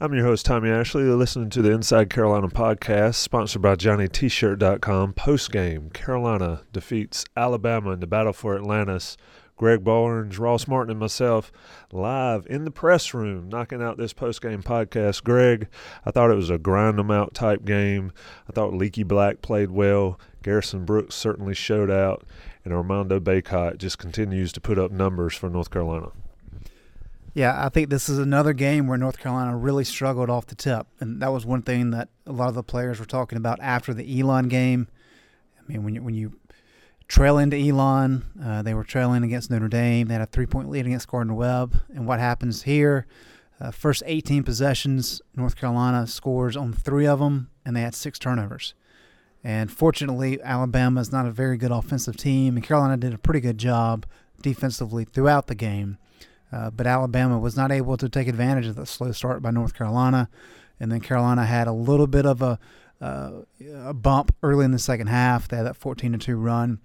I'm your host, Tommy Ashley. You're listening to the Inside Carolina podcast, sponsored by JohnnyT-shirt.com. Post game, Carolina defeats Alabama in the battle for Atlantis. Greg Barnes, Ross Martin, and myself live in the press room knocking out this post game podcast. Greg, I thought it was a grind them out type game. I thought Leaky Black played well. Garrison Brooks certainly showed out. And Armando Bacot just continues to put up numbers for North Carolina. Yeah, I think this is another game where North Carolina really struggled off the tip, and that was one thing that a lot of the players were talking about after the Elon game. I mean, when you when you trail into Elon, uh, they were trailing against Notre Dame. They had a three point lead against Gardner-Webb, and what happens here? Uh, first 18 possessions, North Carolina scores on three of them, and they had six turnovers. And fortunately, Alabama is not a very good offensive team, and Carolina did a pretty good job defensively throughout the game. Uh, but Alabama was not able to take advantage of the slow start by North Carolina, and then Carolina had a little bit of a, uh, a bump early in the second half. They had that 14 to two run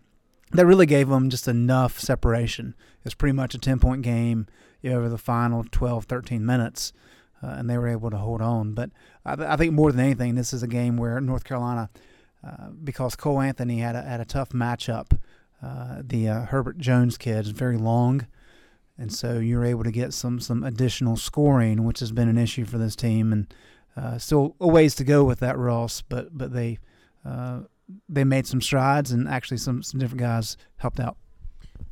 that really gave them just enough separation. It was pretty much a 10 point game over the final 12, 13 minutes, uh, and they were able to hold on. But I, I, think more than anything, this is a game where North Carolina, uh, because Cole Anthony had a, had a tough matchup, uh, the uh, Herbert Jones kid is very long and so you're able to get some some additional scoring, which has been an issue for this team, and uh, still a ways to go with that, Ross. But but they uh, they made some strides, and actually some some different guys helped out.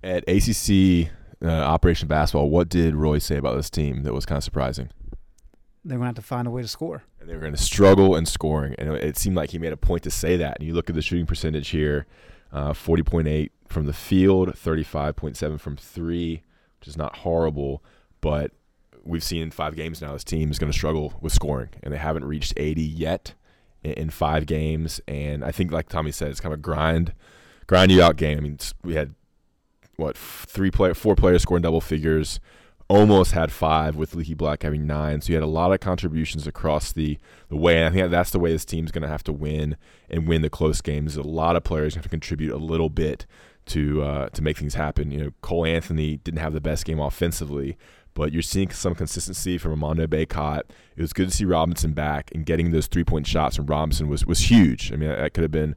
At ACC uh, Operation Basketball, what did Roy say about this team that was kind of surprising? They're going to have to find a way to score. And they were going to struggle in scoring, and it seemed like he made a point to say that. And you look at the shooting percentage here, uh, forty point eight from the field, thirty five point seven from three which is not horrible, but we've seen in five games now this team is going to struggle with scoring, and they haven't reached 80 yet in, five games. And I think, like Tommy said, it's kind of a grind, grind you out game. I mean, we had what three player, four players scoring double figures. Almost had five with Leaky Black having nine, so you had a lot of contributions across the, the way. And I think that's the way this team's going to have to win and win the close games. A lot of players have to contribute a little bit to uh, to make things happen. You know, Cole Anthony didn't have the best game offensively, but you're seeing some consistency from Armando Bacot. It was good to see Robinson back and getting those three point shots from Robinson was was huge. I mean, that could have been.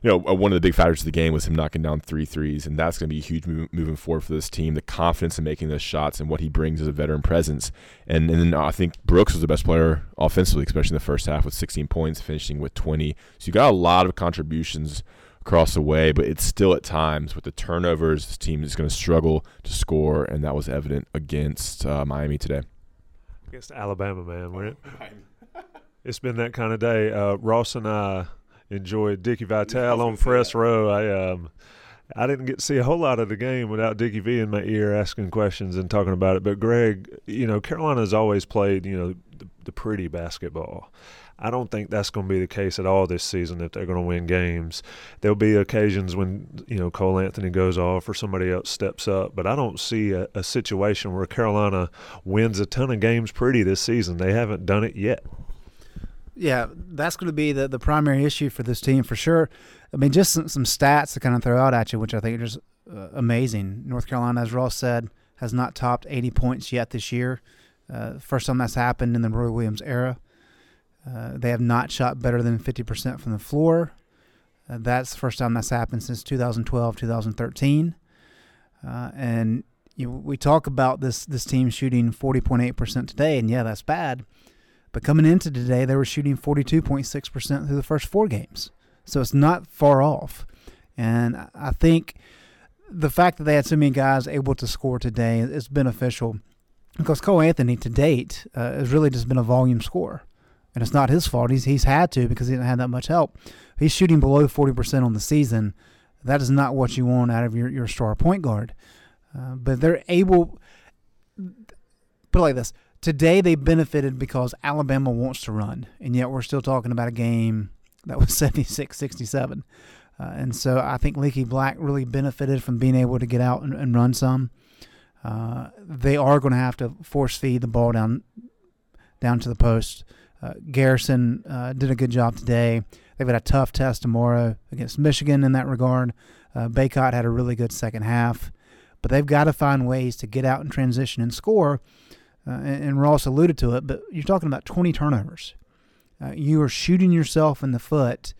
You know, one of the big factors of the game was him knocking down three threes, and that's going to be huge move, moving forward for this team. The confidence in making those shots and what he brings as a veteran presence, and and then I think Brooks was the best player offensively, especially in the first half with 16 points, finishing with 20. So you got a lot of contributions across the way, but it's still at times with the turnovers, this team is going to struggle to score, and that was evident against uh, Miami today. Against Alabama, man. it's been that kind of day. Uh, Ross and I enjoyed Dickie Vitale on press row. I um, I didn't get to see a whole lot of the game without Dickie V in my ear asking questions and talking about it. But Greg, you know, Carolina's always played, you know, the, the pretty basketball. I don't think that's going to be the case at all this season if they're going to win games. There'll be occasions when, you know, Cole Anthony goes off or somebody else steps up, but I don't see a, a situation where Carolina wins a ton of games pretty this season. They haven't done it yet. Yeah, that's going to be the, the primary issue for this team for sure. I mean, just some, some stats to kind of throw out at you, which I think are just uh, amazing. North Carolina, as Ross said, has not topped 80 points yet this year. Uh, first time that's happened in the Roy Williams era. Uh, they have not shot better than 50% from the floor. Uh, that's the first time that's happened since 2012, 2013. Uh, and you we talk about this this team shooting 40.8% today, and yeah, that's bad. But coming into today, they were shooting 42.6% through the first four games. So it's not far off. And I think the fact that they had so many guys able to score today is beneficial because Cole Anthony to date uh, has really just been a volume scorer and it's not his fault. He's he's had to because he didn't have that much help. He's shooting below forty percent on the season. That is not what you want out of your your star point guard. Uh, but they're able. Put it like this: today they benefited because Alabama wants to run, and yet we're still talking about a game that was 76 67. Uh, and so I think Leaky Black really benefited from being able to get out and, and run some. Uh, they are going to have to force feed the ball down down to the post. Uh, Garrison uh, did a good job today. They've got a tough test tomorrow against Michigan in that regard. Uh, Bacot had a really good second half, but they've got to find ways to get out and transition and score. Uh, and, and, Ross alluded to it, but you're talking about 20 turnovers. Uh, you are shooting yourself in the foot,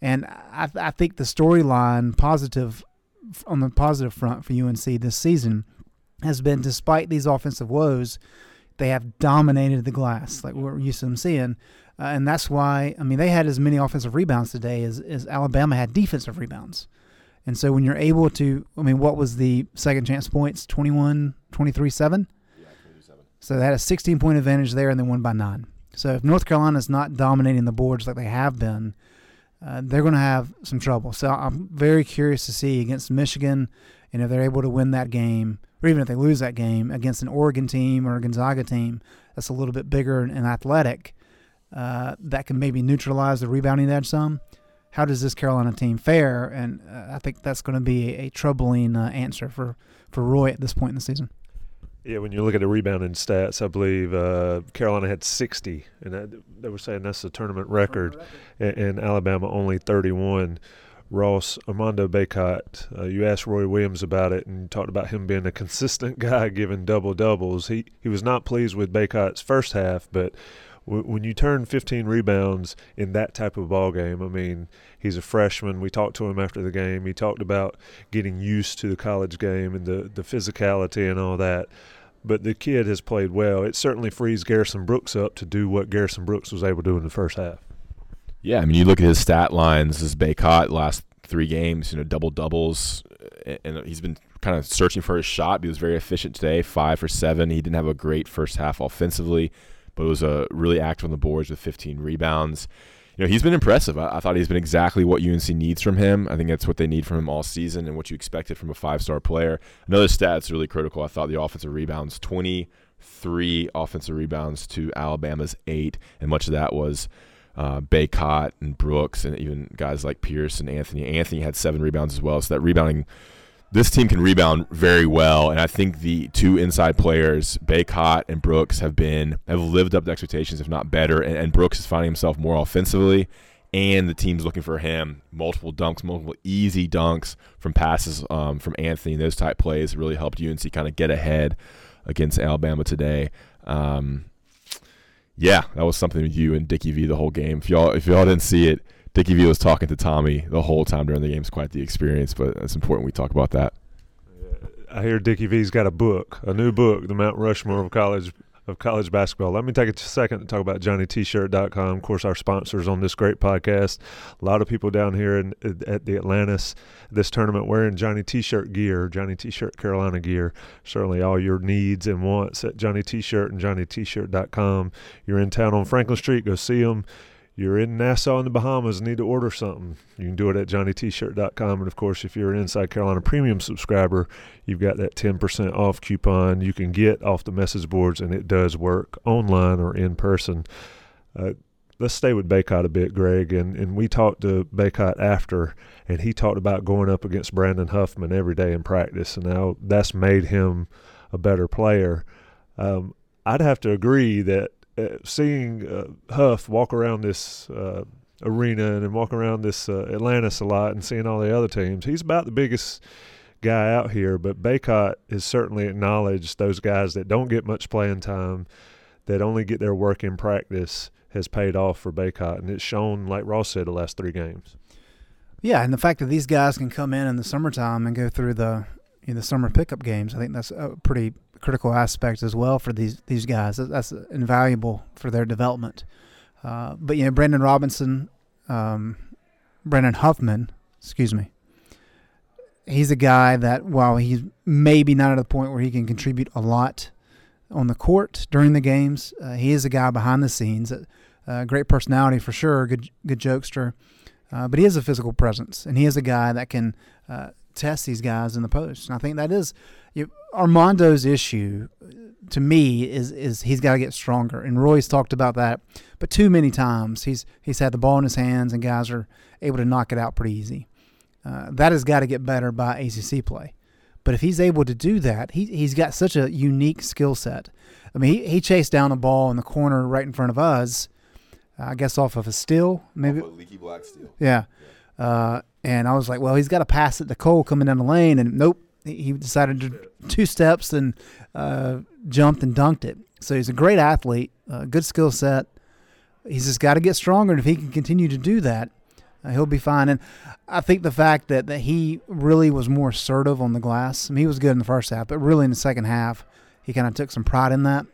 and I, I think the storyline positive on the positive front for UNC this season has been despite these offensive woes, they have dominated the glass like we're used to them seeing. Uh, and that's why, I mean, they had as many offensive rebounds today as, as Alabama had defensive rebounds. And so when you're able to, I mean, what was the second chance points? 21, 23, 7? Yeah, 27. So they had a 16 point advantage there and they won by nine. So if North Carolina is not dominating the boards like they have been, uh, they're going to have some trouble. So I'm very curious to see against Michigan, and if they're able to win that game, or even if they lose that game against an Oregon team or a Gonzaga team that's a little bit bigger and athletic, uh, that can maybe neutralize the rebounding edge some. How does this Carolina team fare? And uh, I think that's going to be a, a troubling uh, answer for, for Roy at this point in the season. Yeah, when you look at the rebounding stats, I believe uh, Carolina had 60, and that, they were saying that's the tournament record, and, and, Alabama only 31. Ross Armando Bacot, uh, you asked Roy Williams about it and talked about him being a consistent guy giving double doubles. He he was not pleased with Bacot's first half, but w- when you turn 15 rebounds in that type of ball game, I mean, he's a freshman. We talked to him after the game. He talked about getting used to the college game and the the physicality and all that but the kid has played well. It certainly frees Garrison Brooks up to do what Garrison Brooks was able to do in the first half. Yeah, I mean, you look at his stat lines. This Bacot last three games, you know, double doubles, and he's been kind of searching for his shot. He was very efficient today, five for seven. He didn't have a great first half offensively, but was a really active on the boards with 15 rebounds you know, he's been impressive. I, I, thought he's been exactly what UNC needs from him. I think that's what they need from him all season and what you expected from a five star player. Another stat that's really critical. I thought the offensive rebounds 23 offensive rebounds to Alabama's eight, and much of that was uh, Bacot and Brooks and even guys like Pierce and Anthony. Anthony had seven rebounds as well. So that rebounding this team can rebound very well, and I think the two inside players, Bacot and Brooks, have been have lived up to expectations, if not better. And, and, Brooks is finding himself more offensively, and the team's looking for him. Multiple dunks, multiple easy dunks from passes um, from Anthony. Those type plays really helped UNC kind of get ahead against Alabama today. Um, yeah, that was something with you and Dickie V the whole game. If y'all if y'all didn't see it, Dickie V was talking to Tommy the whole time during the game. It's quite the experience, but it's important we talk about that. I hear Dickie V's got a book, a new book, The Mount Rushmore of College of college basketball. Let me take a second to talk about JohnnyT-shirt.com. Of course, our sponsors on this great podcast. A lot of people down here in, at the Atlantis this tournament wearing Johnny T-shirt gear, Johnny T-shirt Carolina gear. Certainly, all your needs and wants at Johnny T-shirt and JohnnyT-shirt.com. You're in town on Franklin Street. Go see them you're in Nassau in the Bahamas and need to order something, you can do it at johnnytshirt.com. And of course, if you're an Inside Carolina Premium subscriber, you've got that 10% off coupon you can get off the message boards, and it does work online or in person. Uh, let's stay with Bacot a bit, Greg. And, and we talked to Bacot after, and he talked about going up against Brandon Huffman every day in practice, and now that's made him a better player. Um, I'd have to agree that uh, seeing uh, Huff walk around this uh, arena and walk around this uh, Atlantis a lot and seeing all the other teams, he's about the biggest guy out here. But Bacot has certainly acknowledged those guys that don't get much playing time, that only get their work in practice, has paid off for Bacot. and it's shown, like Ross said, the last three games. Yeah, and the fact that these guys can come in in the summertime and go through the know, the summer pickup games, I think that's a pretty critical aspect as well for these these guys. That's invaluable for their development. Uh, but you know, Brandon Robinson, um, Brandon Huffman, excuse me. He's a guy that while he's maybe not at a point where he can contribute a lot on the court during the games, uh, he is a guy behind the scenes. Uh, great personality for sure, good good jokester. Uh, but he is a physical presence, and he is a guy that can uh, test these guys in the post. And I think that is you, Armando's issue to me is is he's got to get stronger. And Roy's talked about that, but too many times he's he's had the ball in his hands and guys are able to knock it out pretty easy. Uh, that has got to get better by ACC play. But if he's able to do that, he he's got such a unique skill set. I mean, he, he chased down a ball in the corner right in front of us. I guess off of a steal, maybe. leaky black steal. Yeah. Uh, and I was like, well, he's got to pass it to Cole coming down the lane, and nope, he decided to two steps and uh, jumped and dunked it. So he's a great athlete, uh, good skill set. He's just got to get stronger, and if he can continue to do that, uh, he'll be fine. And I think the fact that, that he really was more assertive on the glass. I mean, he was good in the first half, but really in the second half, he kind of took some pride in that.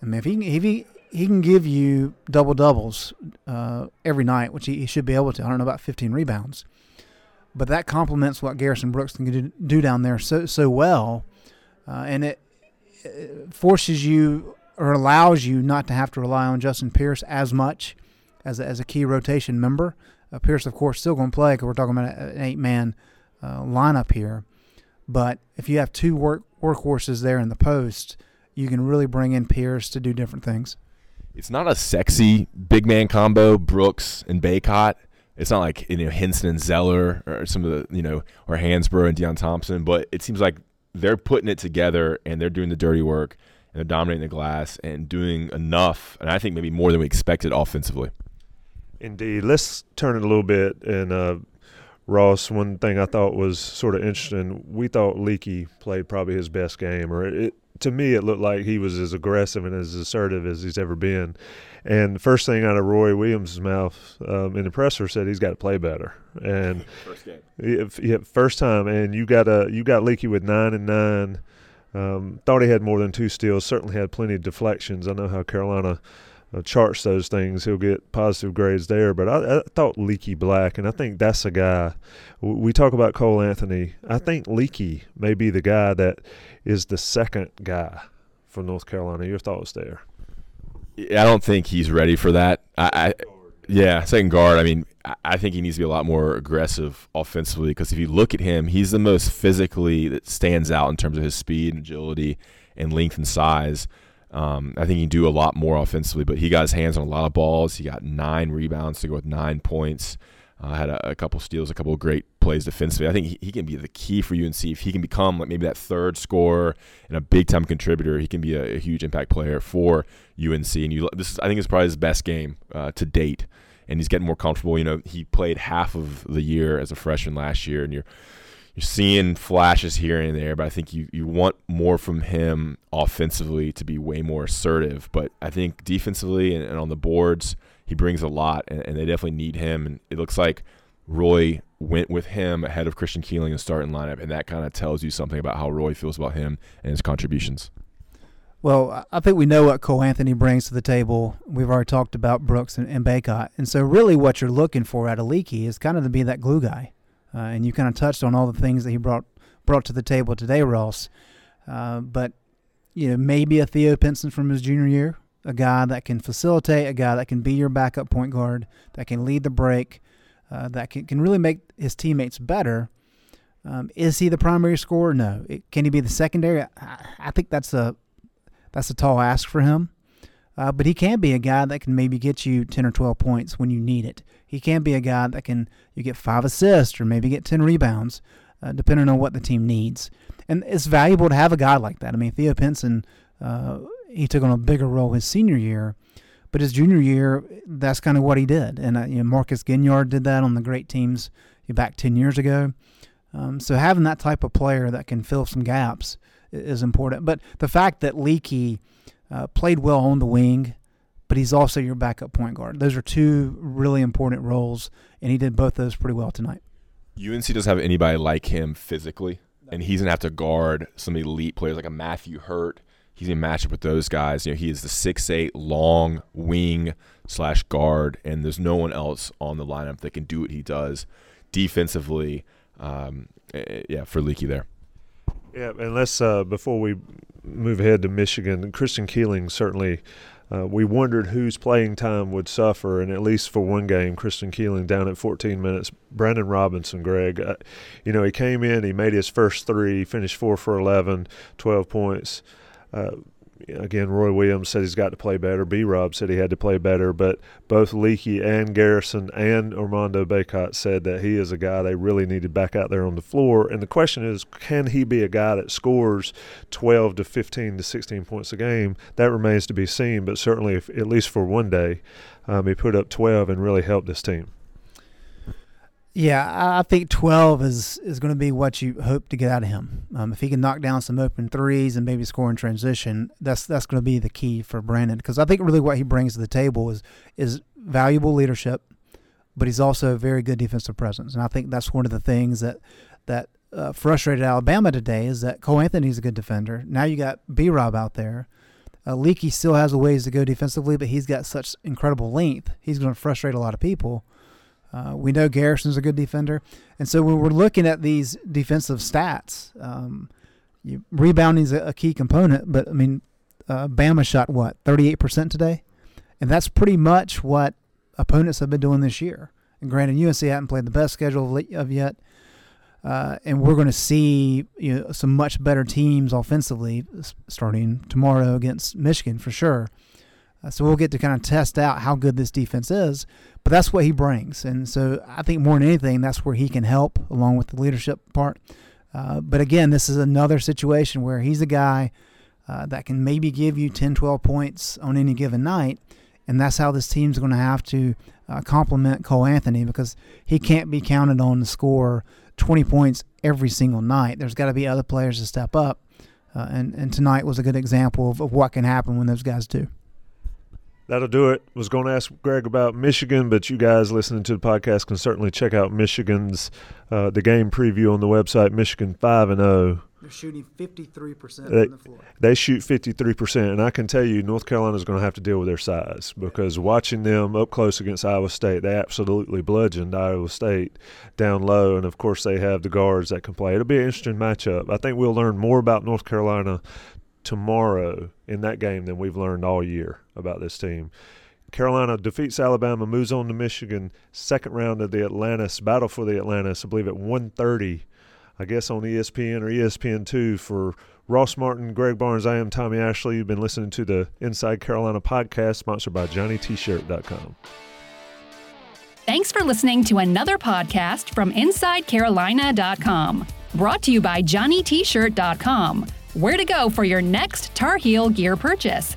I mean, if he if he he can give you double doubles uh, every night, which he, he, should be able to. I don't know about 15 rebounds, but that complements what Garrison Brooks can do, do down there so so well, uh, and it, it, forces you or allows you not to have to rely on Justin Pierce as much as a, as a key rotation member. Uh, Pierce, of course, still going to play because we're talking about an eight man uh, lineup here. But if you have two work workhorses there in the post, you can really bring in Pierce to do different things it's not a sexy big man combo, Brooks and Bacot. It's not like you know Henson and Zeller or some of the you know or Hansbrough and Deon Thompson, but it seems like they're putting it together and they're doing the dirty work and they're dominating the glass and doing enough, and I think maybe more than we expected offensively. Indeed. Let's turn it a little bit and uh, Ross. One thing I thought was sort of interesting. We thought Leaky played probably his best game, or it, to me, it looked like he was as aggressive and as assertive as he's ever been. And the first thing out of Roy Williams' mouth um, in the presser said he's got to play better. And first game, yeah, first time. And you got a you got Leaky with nine and nine. Um, thought he had more than two steals. Certainly had plenty of deflections. I know how Carolina uh, charts those things, he'll get positive grades there. But I, I, thought Leaky Black, and I think that's a guy. We talk about Cole Anthony. I think Leaky may be the guy that is the second guy for North Carolina. Your thoughts there? I don't think he's ready for that. I, I yeah, second guard. I mean, I think he needs to be a lot more aggressive offensively because if you look at him, he's the most physically that stands out in terms of his speed and agility and length and size. Um, I think he can do a lot more offensively, but he got his hands on a lot of balls. He got nine rebounds to go with nine points. Uh, had a, a, couple steals, a couple of great plays defensively. I think he, he, can be the key for UNC. If he can become like maybe that third scorer and a big time contributor, he can be a, a, huge impact player for UNC. And you, this is, I think, it's probably his best game uh, to date. And he's getting more comfortable. You know, he played half of the year as a freshman last year, and you're you're seeing flashes here and there, but I think you, you want more from him offensively to be way more assertive. But I think defensively and, and on the boards, he brings a lot, and, and, they definitely need him. And it looks like Roy went with him ahead of Christian Keeling in the starting lineup, and that kind of tells you something about how Roy feels about him and his contributions. Well, I think we know what Cole Anthony brings to the table. We've already talked about Brooks and, and Bacot. And so, really, what you're looking for out of Leaky is kind of to be that glue guy. Uh, and you kind of touched on all the things that he brought brought to the table today, Ross. Uh, but you know, maybe a Theo Pinson from his junior year, a guy that can facilitate, a guy that can be your backup point guard, that can lead the break, uh, that can, can really make his teammates better. Um, is he the primary scorer? No. It, can he be the secondary? I, I, think that's a that's a tall ask for him. Uh, but he can be a guy that can maybe get you 10 or 12 points when you need it. He can be a guy that can you get five assists or maybe get 10 rebounds, uh, depending on what the team needs. And it's valuable to have a guy like that. I mean, Theo Pinson, uh, he took on a bigger role his senior year, but his junior year, that's kind of what he did. And uh, you know, Marcus Ginyard did that on the great teams back 10 years ago. Um, so having that type of player that can fill some gaps is important. But the fact that Leaky – uh, played well on the wing, but he's also your backup point guard. Those are two really important roles, and he did both those pretty well tonight. UNC doesn't have anybody like him physically, and he's gonna have to guard some elite players like a Matthew Hurt. He's gonna match up with those guys. You know, he is the six eight long wing slash guard, and there's no one else on the lineup that can do what he does defensively. Um, eh, eh, yeah, for Leaky there. Yeah, and let's uh, before we move ahead to Michigan, Christian Keeling certainly uh, we wondered whose playing time would suffer, and at least for one game, Christian Keeling down at 14 minutes. Brandon Robinson, Greg, uh, you know, he came in, he made his first three, finished four for 11, 12 points. Uh, again, Roy Williams said he's got to play better. B. Rob said he had to play better, but both Leaky and Garrison and Armando Bacot said that he is a guy they really needed back out there on the floor. And the question is, can he be a guy that scores 12 to 15 to 16 points a game? That remains to be seen, but certainly, if, at least for one day, um, he put up 12 and really helped this team. Yeah, I think 12 is, is going to be what you hope to get out of him. Um, if he can knock down some open threes and maybe score in transition, that's that's going to be the key for Brandon. Because I think really what he brings to the table is is valuable leadership, but he's also a very good defensive presence. And I think that's one of the things that that uh, frustrated Alabama today is that Cole Anthony's a good defender. Now you got B Rob out there. Uh, Leaky still has a ways to go defensively, but he's got such incredible length. He's going to frustrate a lot of people. Uh, we know Garrison's a good defender, and so when we're looking at these defensive stats, um, you, rebounding is a, a, key component. But I mean, uh, Bama shot what 38% today, and that's pretty much what opponents have been doing this year. And granted, UNC hadn't played the best schedule of, of yet, uh, and we're going to see you know, some much better teams offensively starting tomorrow against Michigan for sure. Uh, so we'll get to kind of test out how good this defense is, but that's what he brings. And so I think more than anything, that's where he can help along with the leadership part. Uh, but again, this is another situation where he's a guy uh, that can maybe give you 10, 12 points on any given night. And that's how this team's going to have to uh, complement Cole Anthony because he can't be counted on to score 20 points every single night. There's got to be other players to step up. Uh, and, and tonight was a good example of, of what can happen when those guys do that'll do it. Was going to ask Greg about Michigan, but you guys listening to the podcast can certainly check out Michigan's uh, the game preview on the website. Michigan five and zero. Oh. They're shooting fifty three percent from the floor. They shoot fifty three percent, and I can tell you, North Carolina is going to have to deal with their size because watching them up close against Iowa State, they absolutely bludgeoned Iowa State down low, and of course they have the guards that can play. It'll be an interesting matchup. I think we'll learn more about North Carolina tomorrow in that game than we've learned all year about this team. Carolina defeats Alabama, moves on to Michigan, second round of the Atlantis battle for the Atlantis. I believe at 1:30, I guess on ESPN or ESPN2 for Ross Martin, Greg Barnes. I am Tommy Ashley. You've been listening to the Inside Carolina podcast, sponsored by JohnnyT-Shirt.com. Thanks for listening to another podcast from InsideCarolina.com, brought to you by JohnnyT-Shirt.com where to go for your next Tar Heel gear purchase.